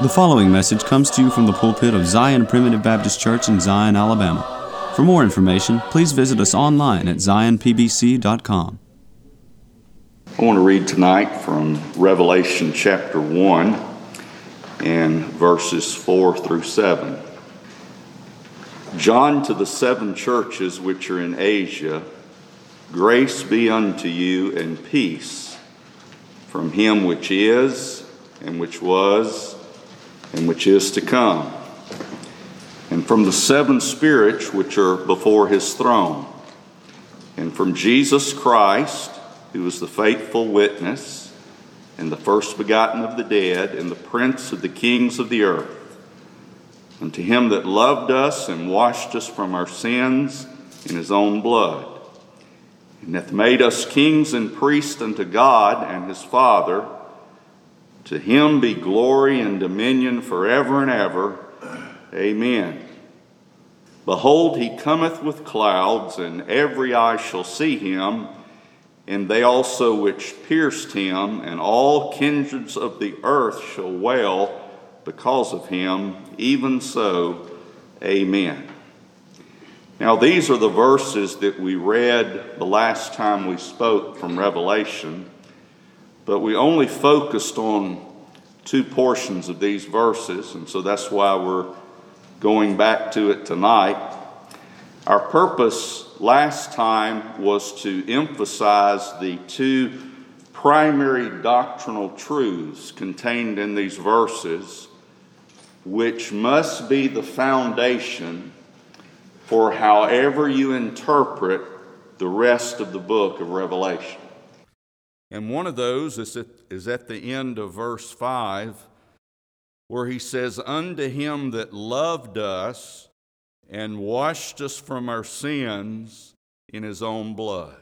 The following message comes to you from the pulpit of Zion Primitive Baptist Church in Zion, Alabama. For more information, please visit us online at zionpbc.com. I want to read tonight from Revelation chapter 1 and verses 4 through 7. John to the seven churches which are in Asia, grace be unto you and peace from him which is, and which was, and which is to come, and from the seven spirits which are before his throne, and from Jesus Christ, who is the faithful witness, and the first begotten of the dead, and the prince of the kings of the earth. Unto him that loved us and washed us from our sins in his own blood, and hath made us kings and priests unto God and his Father. To him be glory and dominion forever and ever. Amen. Behold, he cometh with clouds, and every eye shall see him, and they also which pierced him, and all kindreds of the earth shall wail because of him. Even so, amen. Now, these are the verses that we read the last time we spoke from Revelation but we only focused on two portions of these verses, and so that's why we're going back to it tonight. Our purpose last time was to emphasize the two primary doctrinal truths contained in these verses, which must be the foundation for however you interpret the rest of the book of Revelation. And one of those is at, is at the end of verse 5, where he says, Unto him that loved us and washed us from our sins in his own blood.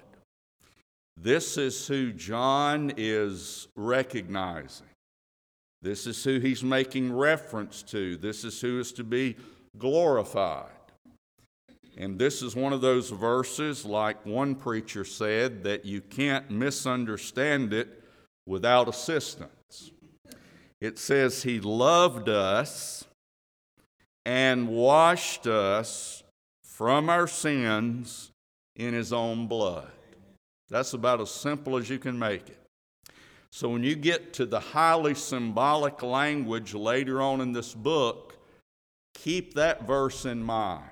This is who John is recognizing. This is who he's making reference to. This is who is to be glorified. And this is one of those verses, like one preacher said, that you can't misunderstand it without assistance. It says, He loved us and washed us from our sins in His own blood. That's about as simple as you can make it. So when you get to the highly symbolic language later on in this book, keep that verse in mind.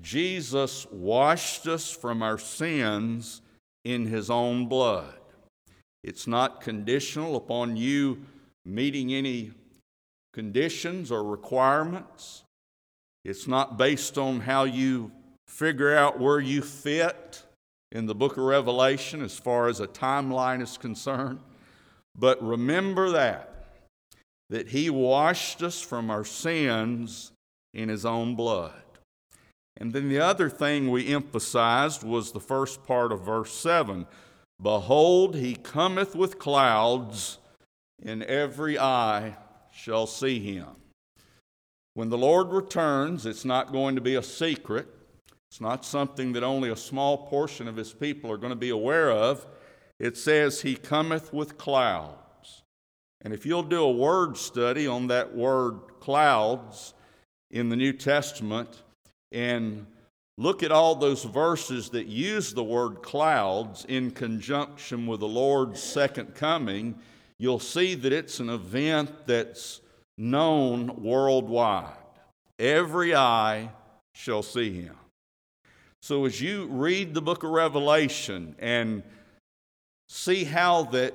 Jesus washed us from our sins in his own blood. It's not conditional upon you meeting any conditions or requirements. It's not based on how you figure out where you fit in the book of Revelation as far as a timeline is concerned. But remember that, that he washed us from our sins in his own blood. And then the other thing we emphasized was the first part of verse 7 Behold, he cometh with clouds, and every eye shall see him. When the Lord returns, it's not going to be a secret. It's not something that only a small portion of his people are going to be aware of. It says, He cometh with clouds. And if you'll do a word study on that word clouds in the New Testament, and look at all those verses that use the word clouds in conjunction with the Lord's second coming, you'll see that it's an event that's known worldwide. Every eye shall see him. So as you read the book of Revelation and see how that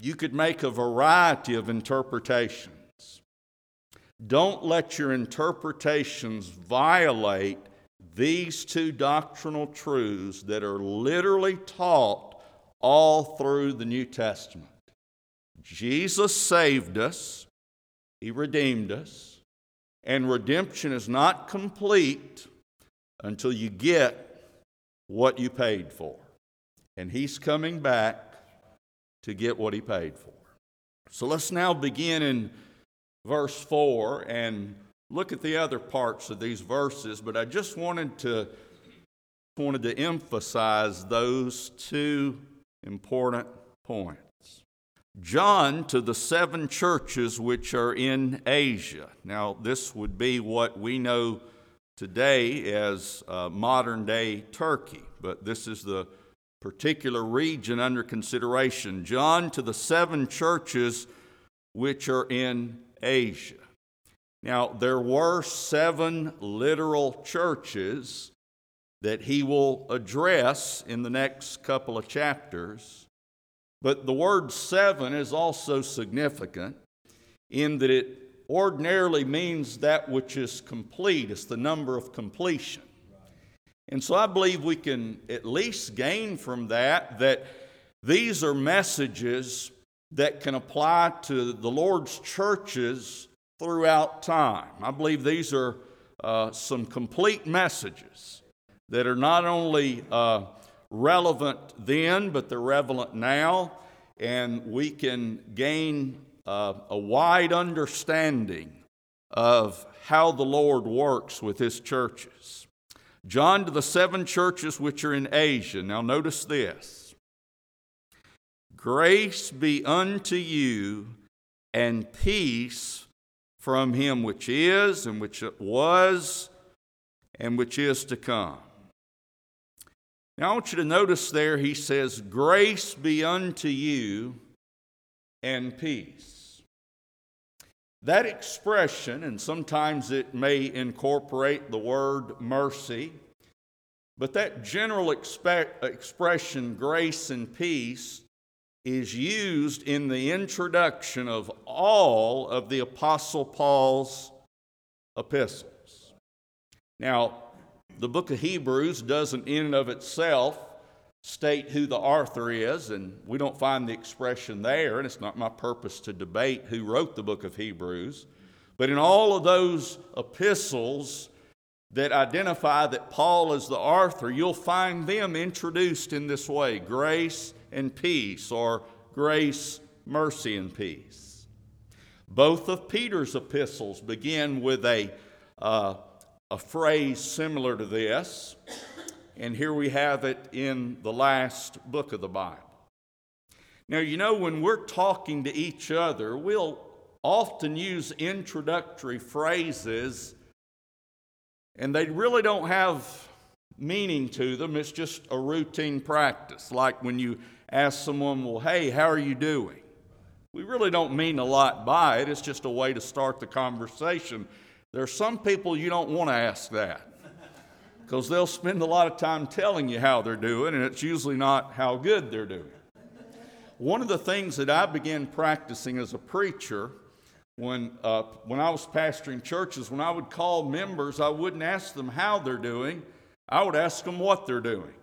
you could make a variety of interpretations, don't let your interpretations violate these two doctrinal truths that are literally taught all through the New Testament. Jesus saved us, He redeemed us, and redemption is not complete until you get what you paid for. And He's coming back to get what He paid for. So let's now begin in verse 4 and look at the other parts of these verses, but I just wanted to wanted to emphasize those two important points. John to the seven churches which are in Asia. Now, this would be what we know today as uh, modern day Turkey, but this is the particular region under consideration. John to the seven churches which are in Asia. Now, there were seven literal churches that he will address in the next couple of chapters. But the word seven is also significant in that it ordinarily means that which is complete. It's the number of completion. And so I believe we can at least gain from that that these are messages that can apply to the Lord's churches throughout time. I believe these are uh, some complete messages that are not only uh, relevant then, but they're relevant now, and we can gain uh, a wide understanding of how the Lord works with His churches. John to the seven churches which are in Asia. Now, notice this Grace be unto you and peace from Him which is, and which was, and which is to come. Now, I want you to notice there, he says, Grace be unto you and peace. That expression, and sometimes it may incorporate the word mercy, but that general expect, expression, grace and peace, is used in the introduction of all of the Apostle Paul's epistles. Now, the book of Hebrews doesn't, in and of itself, state who the author is, and we don't find the expression there, and it's not my purpose to debate who wrote the book of Hebrews. But in all of those epistles that identify that Paul is the author, you'll find them introduced in this way grace and peace, or grace, mercy, and peace. Both of Peter's epistles begin with a uh, a phrase similar to this, and here we have it in the last book of the Bible. Now, you know, when we're talking to each other, we'll often use introductory phrases, and they really don't have meaning to them. It's just a routine practice. Like when you ask someone, Well, hey, how are you doing? We really don't mean a lot by it, it's just a way to start the conversation there are some people you don't want to ask that because they'll spend a lot of time telling you how they're doing, and it's usually not how good they're doing. One of the things that I began practicing as a preacher when, uh, when I was pastoring churches, when I would call members, I wouldn't ask them how they're doing, I would ask them what they're doing.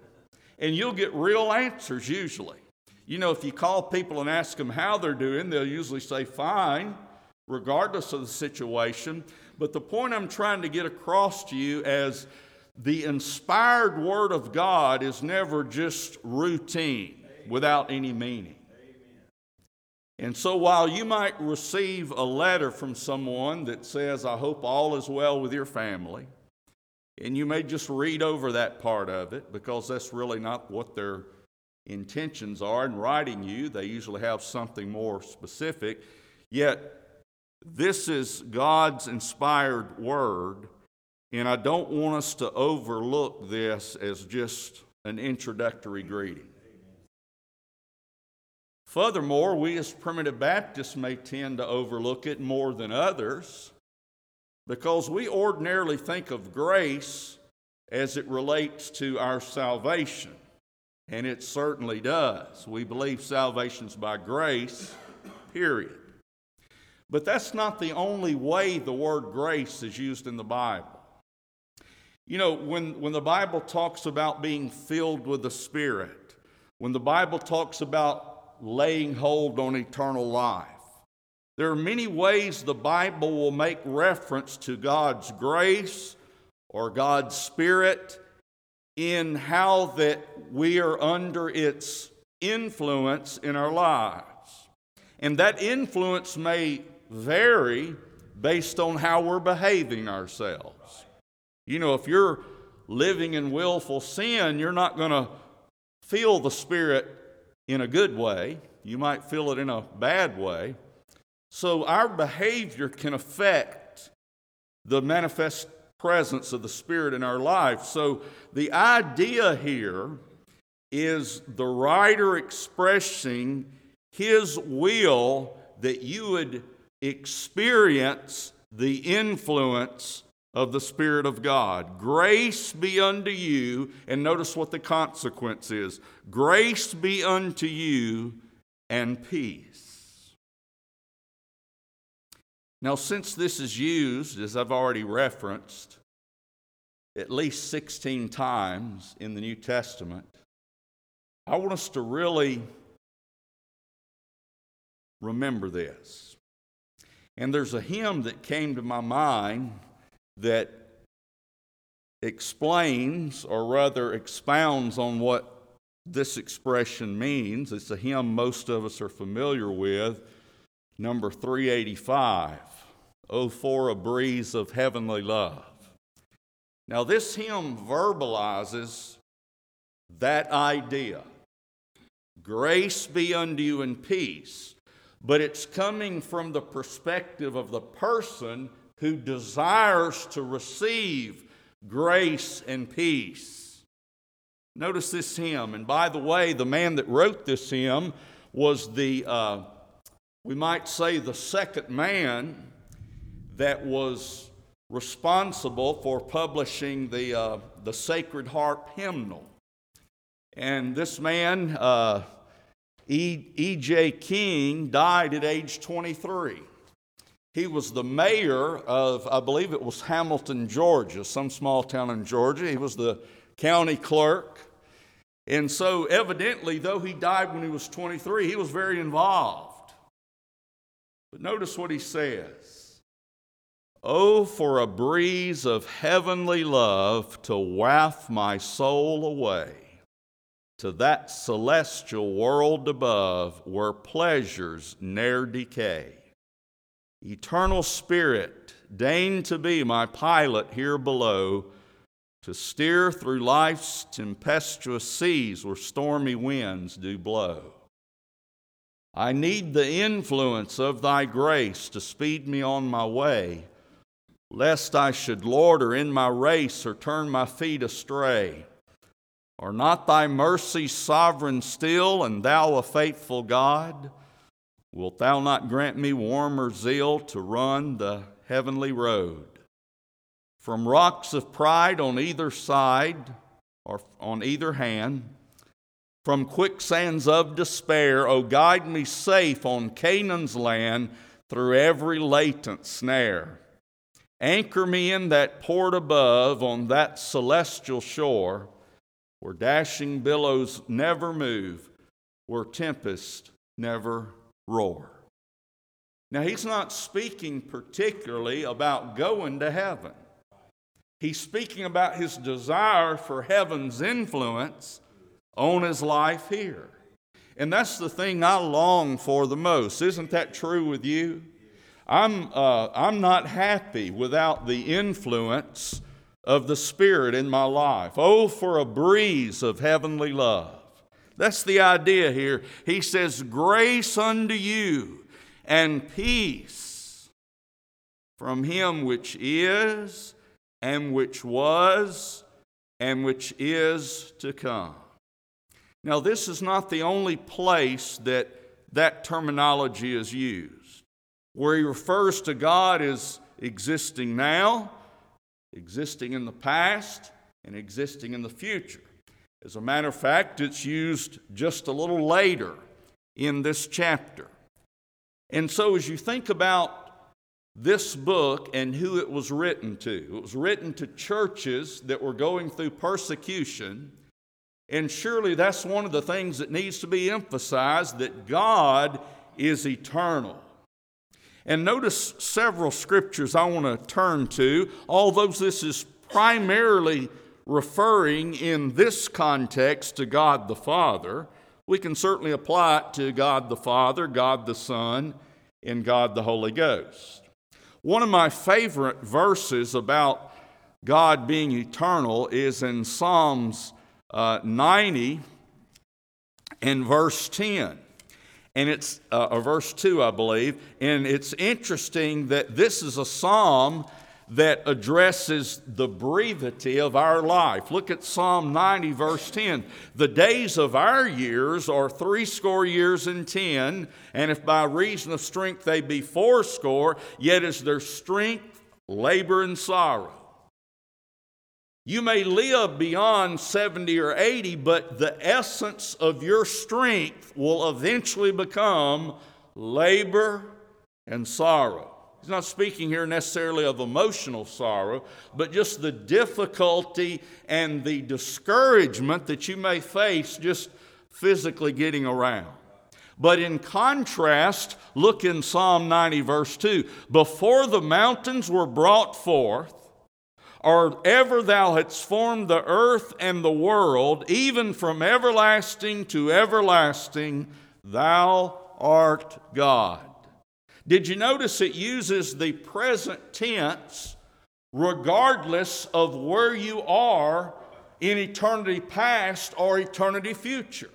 And you'll get real answers usually. You know, if you call people and ask them how they're doing, they'll usually say fine, regardless of the situation. But the point I'm trying to get across to you as the inspired Word of God is never just routine without any meaning. And so while you might receive a letter from someone that says, I hope all is well with your family, and you may just read over that part of it because that's really not what their intentions are in writing you. They usually have something more specific. Yet this is God's inspired word, and I don't want us to overlook this as just an introductory greeting. Furthermore, we as primitive Baptists may tend to overlook it more than others because we ordinarily think of grace as it relates to our salvation, and it certainly does. We believe salvation's by grace, period. But that's not the only way the word grace is used in the Bible. You know, when, when the Bible talks about being filled with the Spirit, when the Bible talks about laying hold on eternal life, there are many ways the Bible will make reference to God's grace or God's Spirit in how that we are under its influence in our lives. And that influence may vary based on how we're behaving ourselves. You know, if you're living in willful sin, you're not going to feel the Spirit in a good way. You might feel it in a bad way. So our behavior can affect the manifest presence of the Spirit in our life. So the idea here is the writer expressing his will that you would experience the influence of the Spirit of God. Grace be unto you, and notice what the consequence is grace be unto you and peace. Now, since this is used, as I've already referenced, at least 16 times in the New Testament, I want us to really remember this. And there's a hymn that came to my mind that explains, or rather expounds on what this expression means. It's a hymn most of us are familiar with, number 385, Oh, for a breeze of heavenly love. Now, this hymn verbalizes that idea grace be unto you in peace, but it's coming from the perspective of the person who desires to receive grace and peace. Notice this hymn, and by the way, the man that wrote this hymn was the, uh, we might say, the second man that was responsible for publishing the, uh, the Sacred Harp hymnal. And this man, uh, E.J. King, died at age 23. He was the mayor of, I believe it was Hamilton, Georgia, some small town in Georgia. He was the county clerk. And so, evidently, though he died when he was 23, he was very involved. But notice what he says Oh, for a breeze of heavenly love to waft my soul away to that celestial world above where pleasures ne'er decay. Eternal Spirit, deign to be my pilot here below, to steer through life's tempestuous seas where stormy winds do blow. I need the influence of thy grace to speed me on my way, lest I should loiter in my race or turn my feet astray. Are not thy mercies sovereign still, and thou a faithful God? Wilt thou not grant me warmer zeal to run the heavenly road? From rocks of pride on either side, or on either hand, from quicksands of despair, O guide me safe on Canaan's land through every latent snare. Anchor me in that port above on that celestial shore where dashing billows never move, where tempests never roar. Now, he's not speaking particularly about going to heaven. He's speaking about his desire for heaven's influence on his life here. And that's the thing I long for the most. Isn't that true with you? I'm, uh, I'm not happy without the influence of the Spirit in my life. Oh, for a breeze of heavenly love. That's the idea here. He says, Grace unto you and peace from him which is, and which was, and which is to come. Now, this is not the only place that that terminology is used. Where he refers to God as existing now, existing in the past, and existing in the future. As a matter of fact, it's used just a little later in this chapter. And so, as you think about this book and who it was written to, it was written to churches that were going through persecution. And surely that's one of the things that needs to be emphasized that God is eternal. And notice several scriptures I want to turn to, although this is primarily referring in this context to God the Father, we can certainly apply it to God the Father, God the Son, and God the Holy Ghost. One of my favorite verses about God being eternal is in Psalms uh, 90 and verse 10. And it's uh, a verse 2, I believe. And it's interesting that this is a psalm that addresses the brevity of our life. Look at Psalm 90, verse 10. The days of our years are threescore years and ten, and if by reason of strength they be fourscore, yet is their strength labor and sorrow. You may live beyond 70 or 80, but the essence of your strength will eventually become labor and sorrow. He's not speaking here necessarily of emotional sorrow, but just the difficulty and the discouragement that you may face just physically getting around. But in contrast, look in Psalm 90, verse 2 Before the mountains were brought forth, or ever thou hadst formed the earth and the world, even from everlasting to everlasting, thou art God. Did you notice it uses the present tense regardless of where you are in eternity past or eternity future?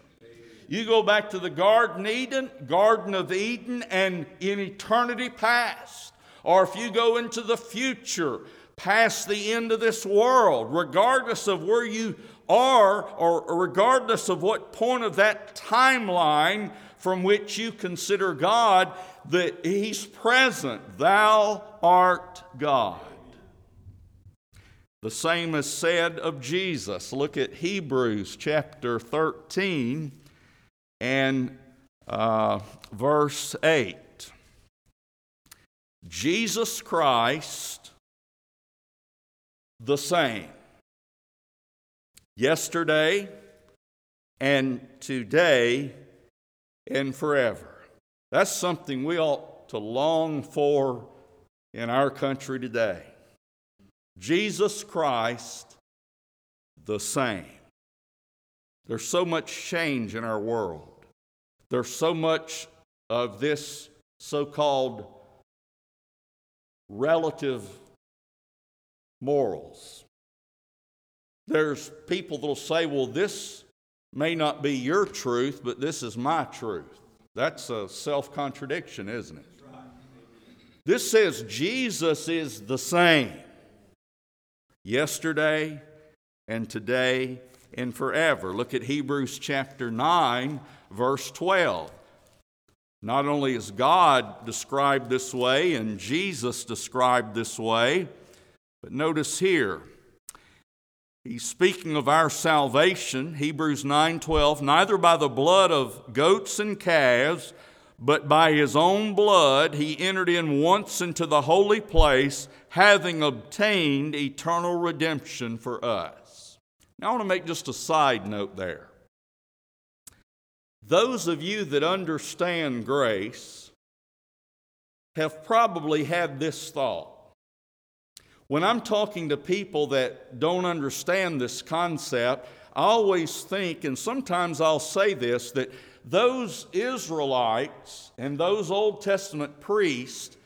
You go back to the Garden Eden, Garden of Eden, and in eternity past. Or if you go into the future, past the end of this world, regardless of where you are or regardless of what point of that timeline from which you consider God, that He's present. Thou art God. The same is said of Jesus. Look at Hebrews chapter 13 and uh, verse 8. Jesus Christ, the same, yesterday and today and forever. That's something we ought to long for in our country today. Jesus Christ, the same. There's so much change in our world. There's so much of this so called relative morals. There's people that'll say, well, this may not be your truth, but this is my truth. That's a self contradiction, isn't it? This says Jesus is the same yesterday and today and forever. Look at Hebrews chapter 9, verse 12. Not only is God described this way and Jesus described this way, but notice here He's speaking of our salvation, Hebrews 9:12, neither by the blood of goats and calves, but by his own blood he entered in once into the holy place, having obtained eternal redemption for us. Now I want to make just a side note there. Those of you that understand grace have probably had this thought when I'm talking to people that don't understand this concept, I always think, and sometimes I'll say this, that those Israelites and those Old Testament priests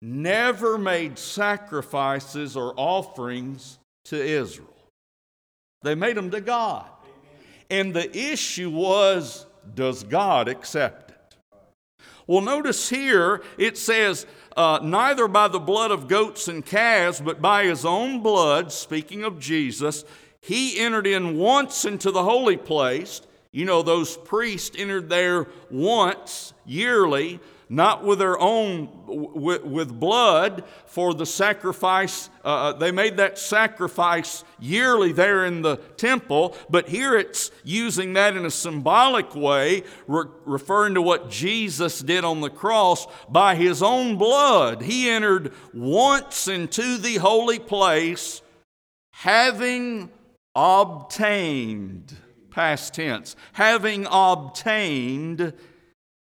never made sacrifices or offerings to Israel. They made them to God. And the issue was does God accept it? Well, notice here it says, uh, neither by the blood of goats and calves, but by his own blood, speaking of Jesus, he entered in once into the holy place. You know, those priests entered there once yearly not with their own, with, with blood for the sacrifice. Uh, uh, they made that sacrifice yearly there in the temple, but here it's using that in a symbolic way, re- referring to what Jesus did on the cross by his own blood. He entered once into the holy place, having obtained, past tense, having obtained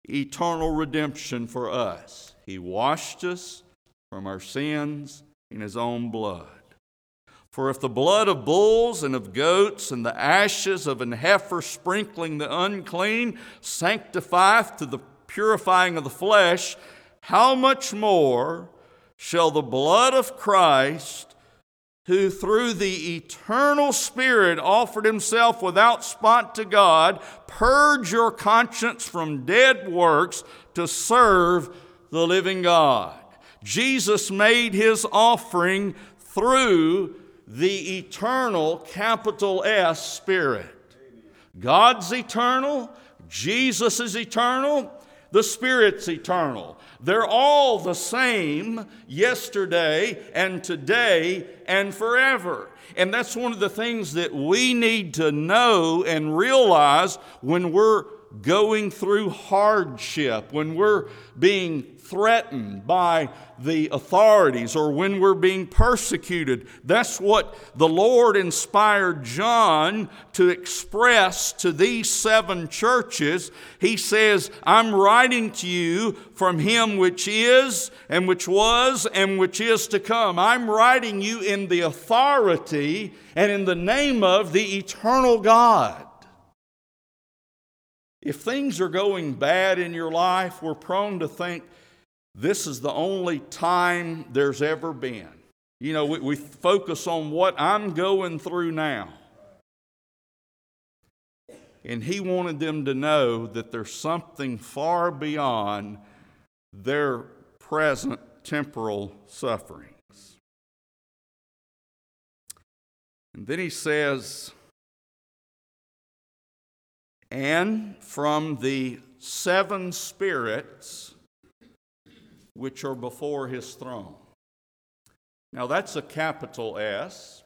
eternal redemption for us. He washed us from our sins in His own blood. For if the blood of bulls and of goats and the ashes of an heifer sprinkling the unclean sanctifieth to the purifying of the flesh, how much more shall the blood of Christ, who through the eternal Spirit offered himself without spot to God, purge your conscience from dead works to serve the living God. Jesus made his offering through the eternal, capital S, Spirit. God's eternal, Jesus is eternal, the Spirit's eternal. They're all the same yesterday and today and forever. And that's one of the things that we need to know and realize when we're going through hardship, when we're being threatened by the authorities or when we're being persecuted. That's what the Lord inspired John to express to these seven churches. He says, I'm writing to you from Him which is, and which was, and which is to come. I'm writing you in the authority and in the name of the eternal God. If things are going bad in your life, we're prone to think this is the only time there's ever been. You know, we, we focus on what I'm going through now. And he wanted them to know that there's something far beyond their present temporal sufferings. And then he says, and from the seven spirits which are before his throne. Now that's a capital S.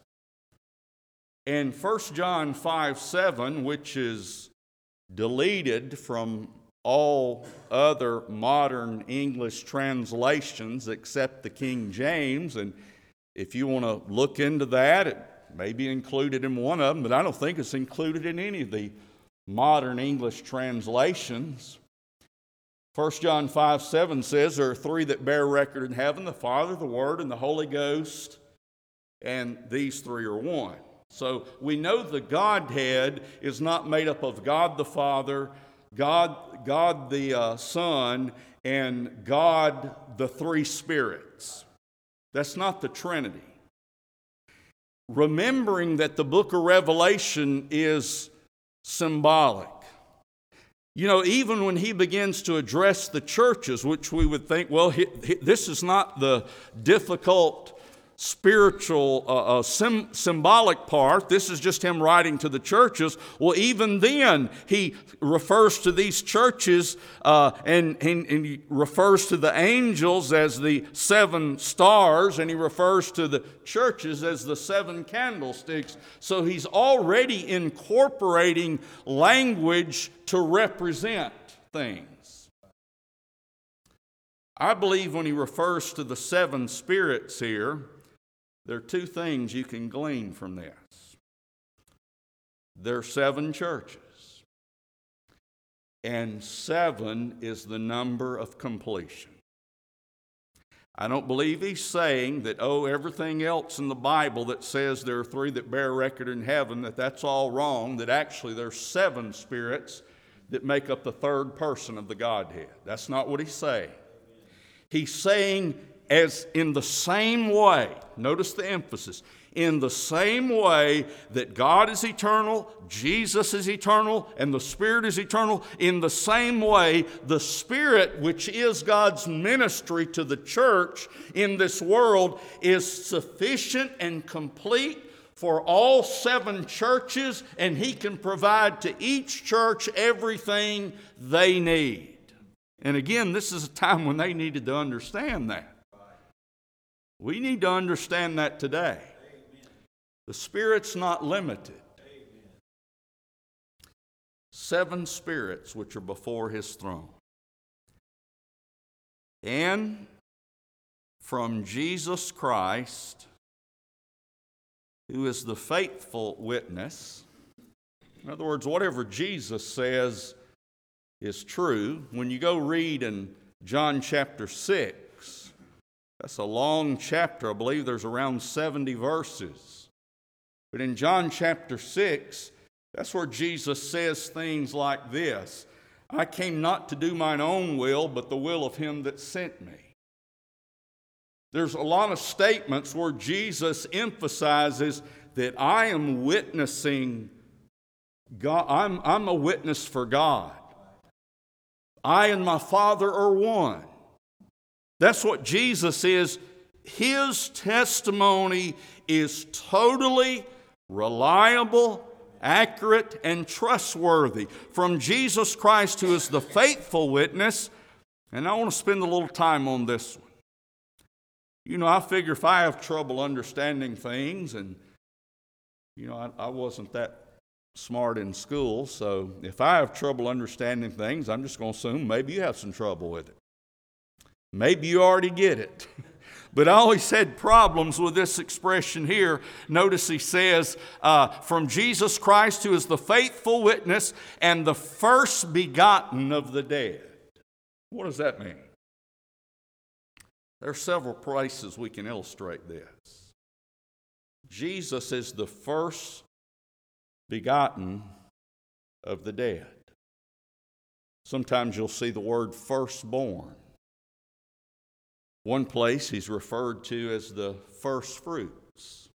And 1 John 5 7, which is deleted from all other modern English translations except the King James, and if you want to look into that, it may be included in one of them, but I don't think it's included in any of the modern English translations. 1 John 5 7 says, There are three that bear record in heaven the Father, the Word, and the Holy Ghost, and these three are one. So we know the Godhead is not made up of God the Father, God, God the uh, Son, and God the three spirits. That's not the Trinity. Remembering that the book of Revelation is symbolic. You know, even when he begins to address the churches, which we would think, well, he, he, this is not the difficult spiritual, uh, uh, sim- symbolic part. This is just him writing to the churches. Well, even then, he refers to these churches uh, and, and, and, he refers to the angels as the seven stars, and he refers to the churches as the seven candlesticks. So he's already incorporating language to represent things. I believe when he refers to the seven spirits here, there are two things you can glean from this. There are seven churches, and seven is the number of completion. I don't believe he's saying that, oh, everything else in the Bible that says there are three that bear record in heaven, that that's all wrong, that actually there's seven spirits that make up the third person of the Godhead. That's not what he's saying. He's saying as in the same way, notice the emphasis, in the same way that God is eternal, Jesus is eternal, and the Spirit is eternal, in the same way, the Spirit, which is God's ministry to the church in this world, is sufficient and complete for all seven churches, and He can provide to each church everything they need. And again, this is a time when they needed to understand that. We need to understand that today. The Spirit's not limited. Seven spirits which are before His throne. And from Jesus Christ, who is the faithful witness. In other words, whatever Jesus says is true. When you go read in John chapter 6, that's a long chapter. I believe there's around 70 verses. But in John chapter 6, that's where Jesus says things like this I came not to do mine own will, but the will of him that sent me. There's a lot of statements where Jesus emphasizes that I am witnessing God, I'm, I'm a witness for God. I and my Father are one. That's what Jesus is. His testimony is totally reliable, accurate, and trustworthy from Jesus Christ, who is the faithful witness. And I want to spend a little time on this one. You know, I figure if I have trouble understanding things, and, you know, I, I wasn't that smart in school, so if I have trouble understanding things, I'm just going to assume maybe you have some trouble with it. Maybe you already get it. But I always had problems with this expression here. Notice he says, uh, from Jesus Christ, who is the faithful witness and the first begotten of the dead. What does that mean? There are several places we can illustrate this. Jesus is the first begotten of the dead. Sometimes you'll see the word firstborn. One place he's referred to as the first fruits.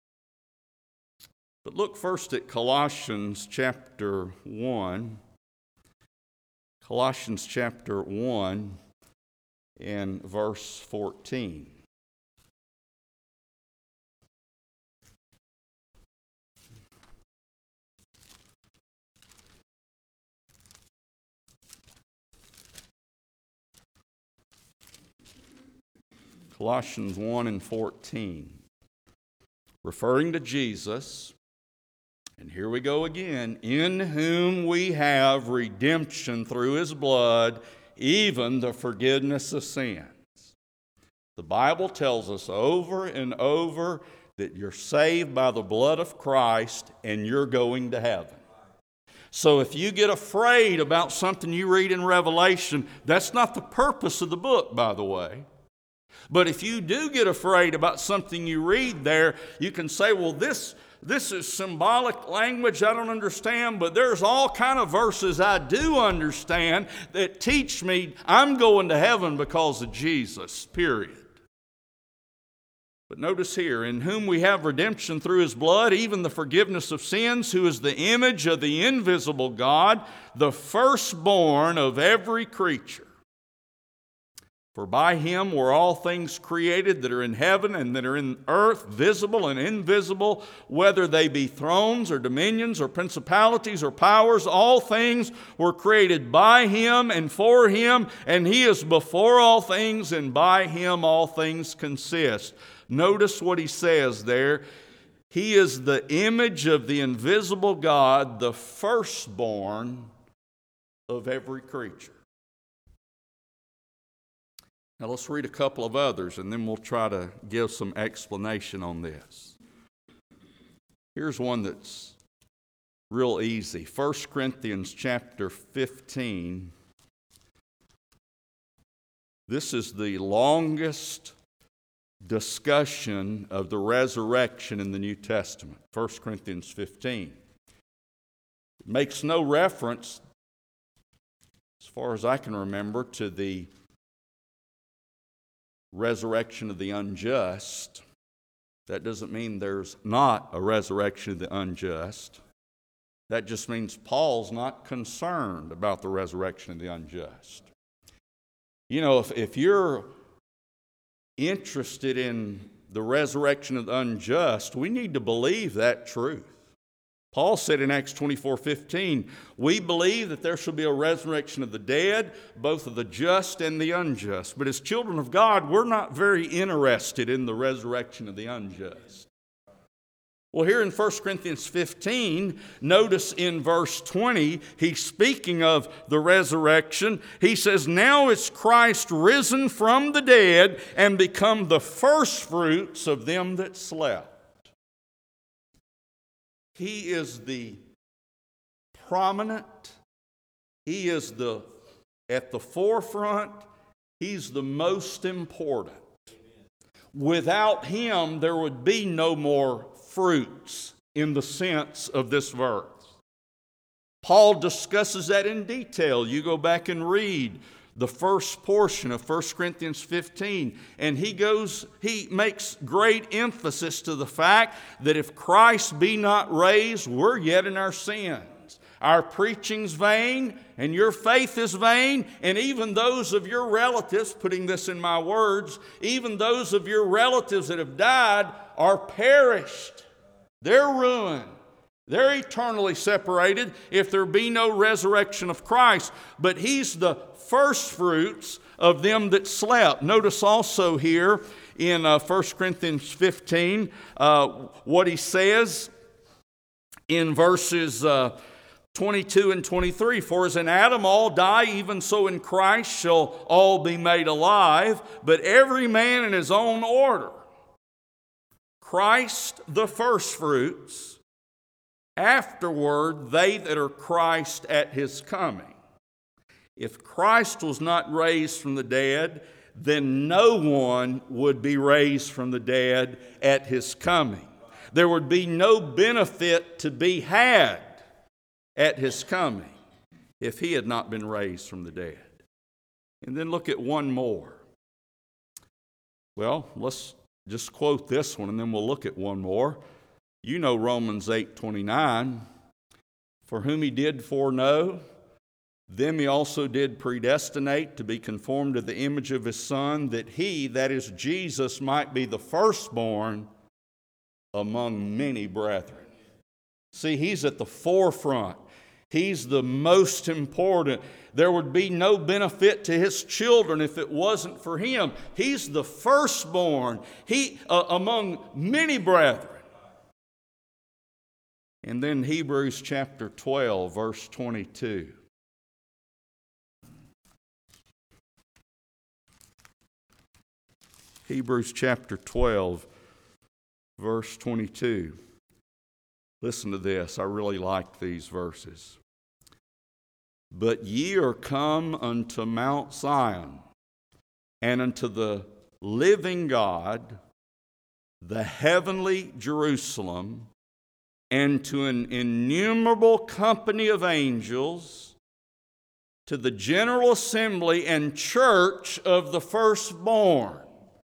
But look first at Colossians chapter 1. Colossians chapter 1 and verse 14. Colossians 1 and 14. Referring to Jesus, and here we go again, in whom we have redemption through his blood, even the forgiveness of sins. The Bible tells us over and over that you're saved by the blood of Christ and you're going to heaven. So if you get afraid about something you read in Revelation, that's not the purpose of the book, by the way. But if you do get afraid about something you read there, you can say, well, this, this is symbolic language I don't understand, but there's all kind of verses I do understand that teach me I'm going to heaven because of Jesus, period. But notice here, in whom we have redemption through his blood, even the forgiveness of sins, who is the image of the invisible God, the firstborn of every creature. For by him were all things created that are in heaven and that are in earth, visible and invisible, whether they be thrones or dominions or principalities or powers, all things were created by him and for him, and he is before all things, and by him all things consist. Notice what he says there. He is the image of the invisible God, the firstborn of every creature. Now let's read a couple of others and then we'll try to give some explanation on this. Here's one that's real easy. 1 Corinthians chapter 15. This is the longest discussion of the resurrection in the New Testament. 1 Corinthians 15. It makes no reference, as far as I can remember, to the resurrection of the unjust, that doesn't mean there's not a resurrection of the unjust. That just means Paul's not concerned about the resurrection of the unjust. You know, if, if you're interested in the resurrection of the unjust, we need to believe that truth. Paul said in Acts 24 15, We believe that there shall be a resurrection of the dead, both of the just and the unjust. But as children of God, we're not very interested in the resurrection of the unjust. Well, here in 1 Corinthians 15, notice in verse 20, he's speaking of the resurrection. He says, Now is Christ risen from the dead and become the firstfruits of them that slept. He is the prominent, he is the at the forefront, he's the most important. Without him, there would be no more fruits in the sense of this verse. Paul discusses that in detail. You go back and read the first portion of 1 Corinthians 15. And he goes, he makes great emphasis to the fact that if Christ be not raised, we're yet in our sins. Our preaching's vain, and your faith is vain, and even those of your relatives, putting this in my words, even those of your relatives that have died are perished. They're ruined. They're eternally separated if there be no resurrection of Christ. But He's the first fruits of them that slept. Notice also here in uh, 1 Corinthians 15 uh, what He says in verses. Uh, 22 and 23 For as in Adam all die, even so in Christ shall all be made alive, but every man in his own order. Christ the firstfruits, afterward they that are Christ at his coming. If Christ was not raised from the dead, then no one would be raised from the dead at his coming. There would be no benefit to be had at his coming if he had not been raised from the dead. And then look at one more. Well, let's just quote this one and then we'll look at one more. You know Romans 8:29, for whom he did foreknow, them he also did predestinate to be conformed to the image of his son that he, that is Jesus, might be the firstborn among many brethren. See, he's at the forefront. He's the most important. There would be no benefit to his children if it wasn't for him. He's the firstborn he, uh, among many brethren. And then Hebrews chapter 12, verse 22. Hebrews chapter 12, verse 22. Listen to this. I really like these verses. But ye are come unto Mount Zion, and unto the living God, the heavenly Jerusalem, and to an innumerable company of angels, to the general assembly and church of the firstborn.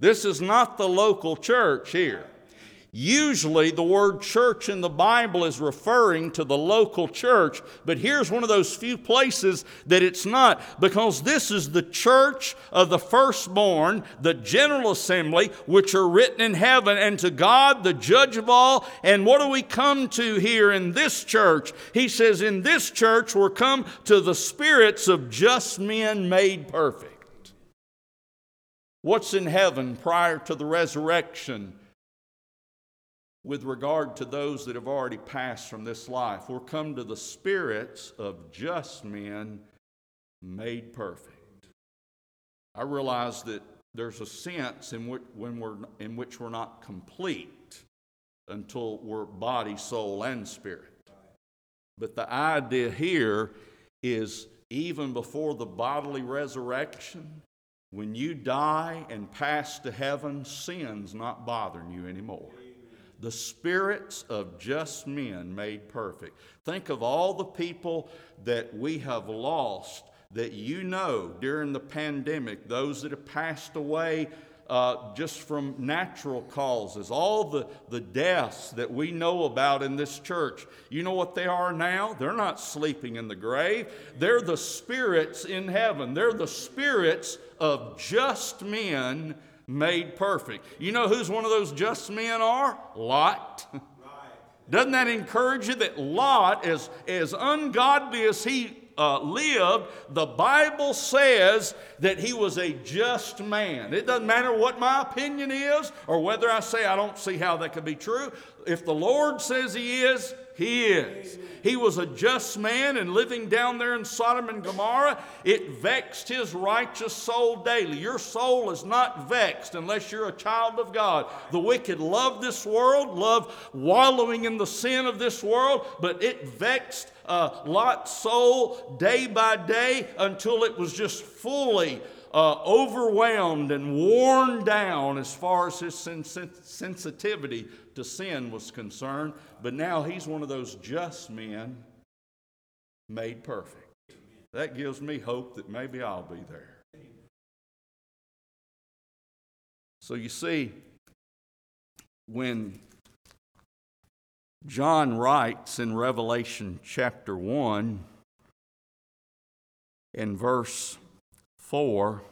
This is not the local church here. Usually, the word church in the Bible is referring to the local church, but here's one of those few places that it's not, because this is the church of the firstborn, the general assembly, which are written in heaven, and to God, the judge of all. And what do we come to here in this church? He says, In this church, we're come to the spirits of just men made perfect. What's in heaven prior to the resurrection? With regard to those that have already passed from this life. We're come to the spirits of just men made perfect. I realize that there's a sense in which, when we're, in which we're not complete until we're body, soul, and spirit. But the idea here is even before the bodily resurrection, when you die and pass to heaven, sin's not bothering you anymore the spirits of just men made perfect. Think of all the people that we have lost that you know during the pandemic, those that have passed away uh, just from natural causes, all the, the deaths that we know about in this church. You know what they are now? They're not sleeping in the grave, they're the spirits in heaven. They're the spirits of just men made perfect. You know who's one of those just men are? Lot. Doesn't that encourage you that Lot, as, as ungodly as he uh, lived, the Bible says that he was a just man. It doesn't matter what my opinion is or whether I say I don't see how that could be true. If the Lord says he is, he is. He was a just man, and living down there in Sodom and Gomorrah, it vexed his righteous soul daily. Your soul is not vexed unless you're a child of God. The wicked love this world, love wallowing in the sin of this world, but it vexed uh, Lot's soul day by day until it was just fully uh, overwhelmed and worn down as far as his sens- sensitivity to sin was concerned. But now he's one of those just men made perfect. That gives me hope that maybe I'll be there. So you see, when John writes in Revelation chapter 1 in verse 4,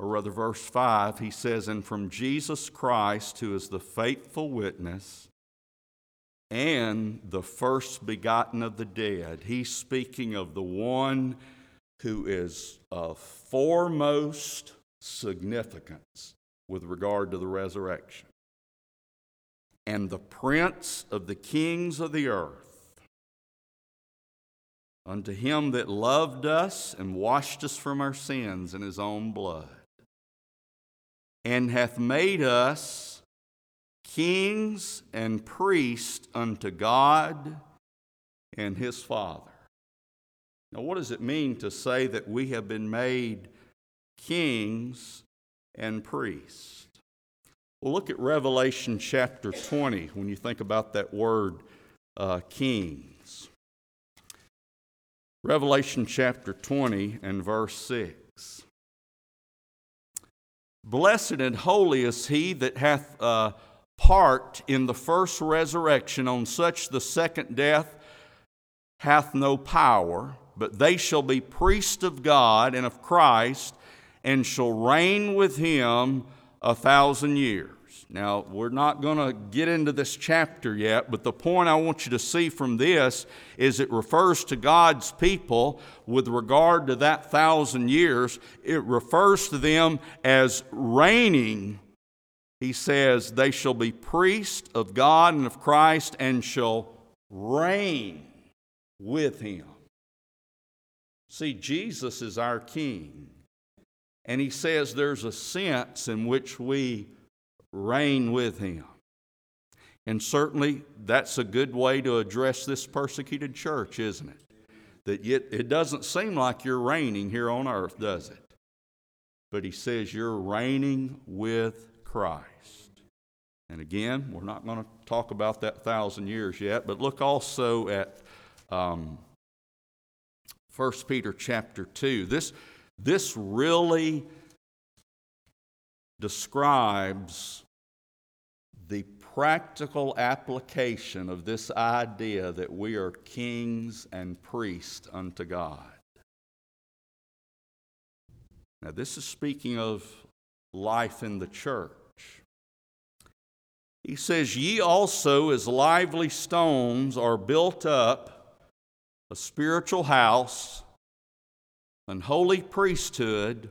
or rather, verse 5, he says, And from Jesus Christ, who is the faithful witness and the first begotten of the dead, he's speaking of the one who is of foremost significance with regard to the resurrection. And the prince of the kings of the earth, unto him that loved us and washed us from our sins in his own blood and hath made us kings and priests unto God and his Father. Now, what does it mean to say that we have been made kings and priests? Well, look at Revelation chapter 20 when you think about that word uh, kings. Revelation chapter 20 and verse 6. Blessed and holy is he that hath uh, part in the first resurrection. On such the second death hath no power, but they shall be priests of God and of Christ, and shall reign with him a thousand years. Now, we're not going to get into this chapter yet, but the point I want you to see from this is it refers to God's people with regard to that thousand years. It refers to them as reigning. He says, They shall be priests of God and of Christ and shall reign with him. See, Jesus is our King. And he says there's a sense in which we reign with him. And certainly that's a good way to address this persecuted church, isn't it? That yet it doesn't seem like you're reigning here on earth, does it? But he says you're reigning with Christ. And again, we're not going to talk about that thousand years yet, but look also at um, 1 Peter chapter 2. This, this really describes the practical application of this idea that we are kings and priests unto God. Now, this is speaking of life in the church. He says, Ye also, as lively stones, are built up a spiritual house, an holy priesthood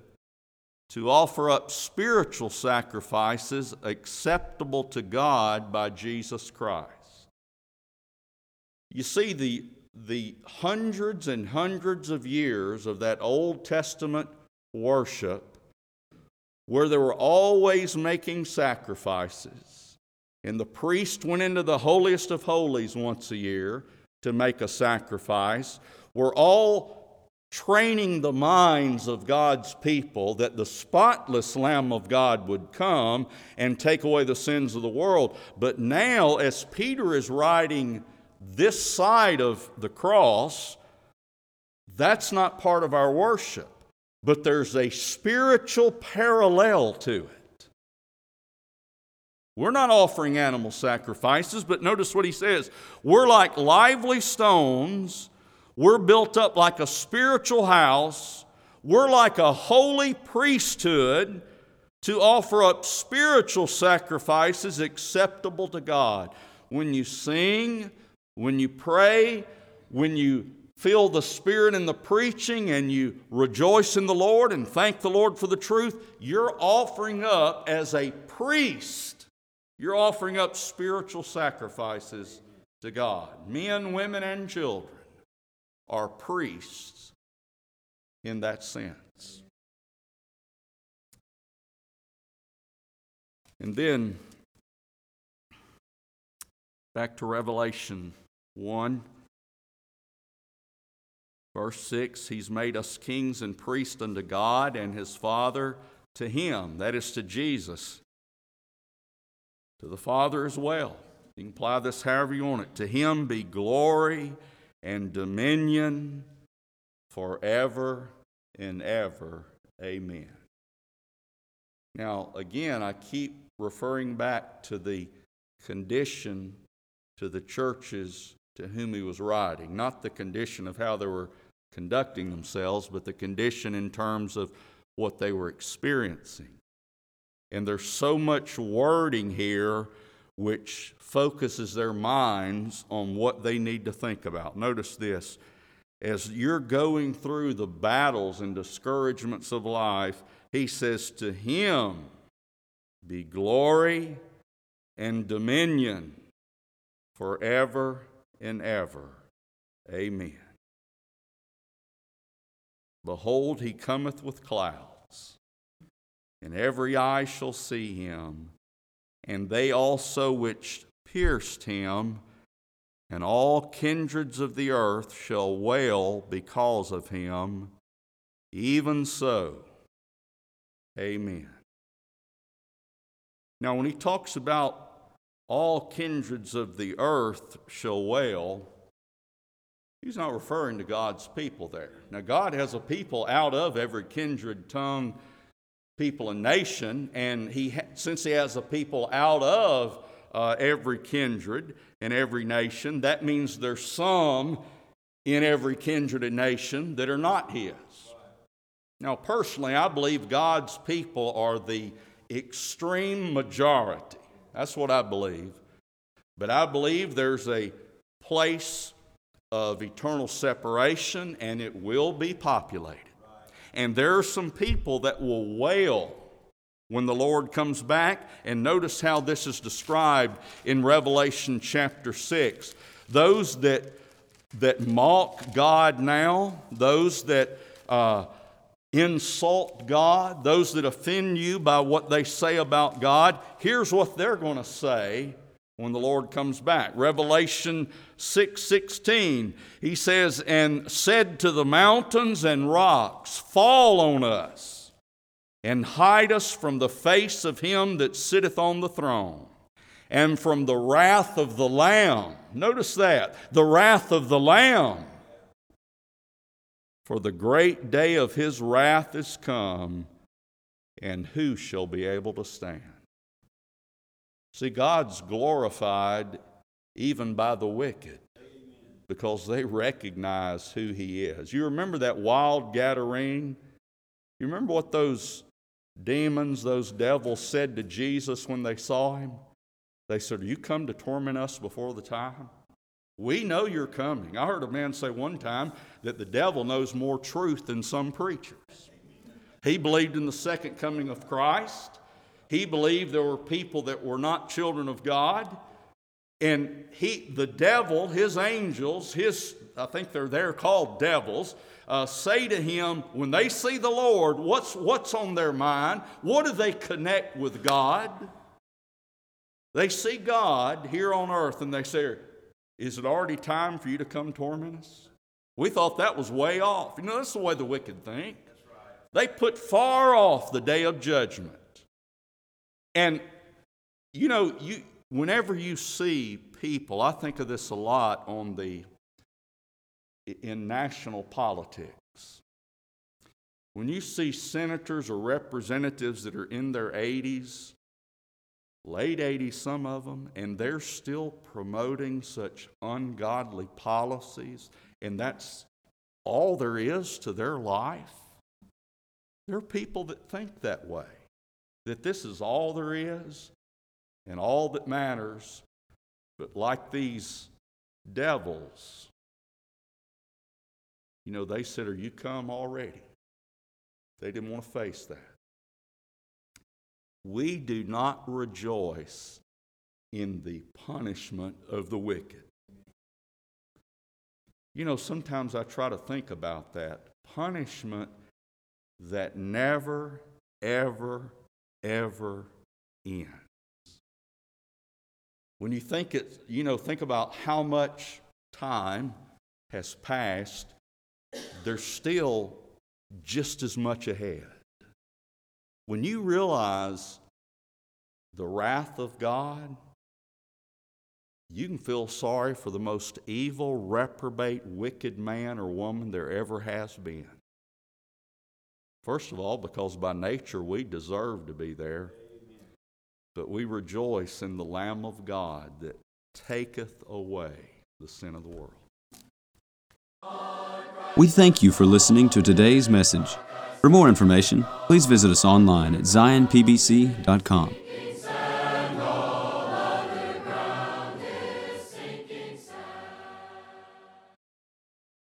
to offer up spiritual sacrifices acceptable to God by Jesus Christ. You see, the, the hundreds and hundreds of years of that Old Testament worship, where they were always making sacrifices, and the priest went into the holiest of holies once a year to make a sacrifice, were all training the minds of God's people that the spotless Lamb of God would come and take away the sins of the world. But now, as Peter is writing this side of the cross, that's not part of our worship, but there's a spiritual parallel to it. We're not offering animal sacrifices, but notice what he says. We're like lively stones we're built up like a spiritual house. We're like a holy priesthood to offer up spiritual sacrifices acceptable to God. When you sing, when you pray, when you feel the Spirit in the preaching and you rejoice in the Lord and thank the Lord for the truth, you're offering up as a priest, you're offering up spiritual sacrifices to God, men, women, and children are priests in that sense. And then back to Revelation 1, verse 6 He's made us kings and priests unto God and His Father to Him, that is to Jesus, to the Father as well. You can apply this however you want it. To Him be glory and dominion forever and ever. Amen. Now, again, I keep referring back to the condition to the churches to whom he was writing, not the condition of how they were conducting themselves, but the condition in terms of what they were experiencing. And there's so much wording here which focuses their minds on what they need to think about. Notice this as you're going through the battles and discouragements of life, he says, To him be glory and dominion forever and ever. Amen. Behold, he cometh with clouds, and every eye shall see him, and they also which pierced him, and all kindreds of the earth shall wail because of him. Even so, amen. Now, when he talks about all kindreds of the earth shall wail, he's not referring to God's people there. Now, God has a people out of every kindred, tongue, people, and nation, and he, since he has a people out of uh, every kindred and every nation, that means there's some in every kindred and nation that are not his. Now, personally, I believe God's people are the extreme majority. That's what I believe. But I believe there's a place of eternal separation and it will be populated. And there are some people that will wail when the Lord comes back. And notice how this is described in Revelation chapter 6. Those that, that mock God now, those that uh, insult God, those that offend you by what they say about God, here's what they're going to say when the Lord comes back. Revelation 6:16. he says, "And said to the mountains and rocks, fall on us, and hide us from the face of him that sitteth on the throne." And from the wrath of the Lamb. Notice that. The wrath of the Lamb for the great day of his wrath is come, and who shall be able to stand? See, God's glorified even by the wicked because they recognize who he is. You remember that wild Gadarene? You remember what those demons, those devils said to Jesus when they saw him? They said, Are you come to torment us before the time? We know you're coming. I heard a man say one time that the devil knows more truth than some preachers. He believed in the second coming of Christ. He believed there were people that were not children of God. And he, the devil, his angels, his, I think they're there called devils, uh, say to him, when they see the Lord, what's, what's on their mind? What do they connect with God? They see God here on earth and they say, is it already time for you to come torment us? We thought that was way off. You know, that's the way the wicked think. They put far off the day of judgment. And, you know, you, whenever you see people, I think of this a lot on the, in national politics. When you see senators or representatives that are in their 80s late 80s, some of them, and they're still promoting such ungodly policies, and that's all there is to their life. There are people that think that way, that this is all there is and all that matters, but like these devils, you know, they said, Are you come already? They didn't want to face that we do not rejoice in the punishment of the wicked. You know, sometimes I try to think about that. Punishment that never, ever, ever ends. When you think it, you know, think about how much time has passed, there's still just as much ahead. When you realize the wrath of God, you can feel sorry for the most evil, reprobate, wicked man or woman there ever has been. First of all, because by nature we deserve to be there, but we rejoice in the Lamb of God that taketh away the sin of the world. We thank you for listening to today's message. For more information, please visit us online at zionpbc.com.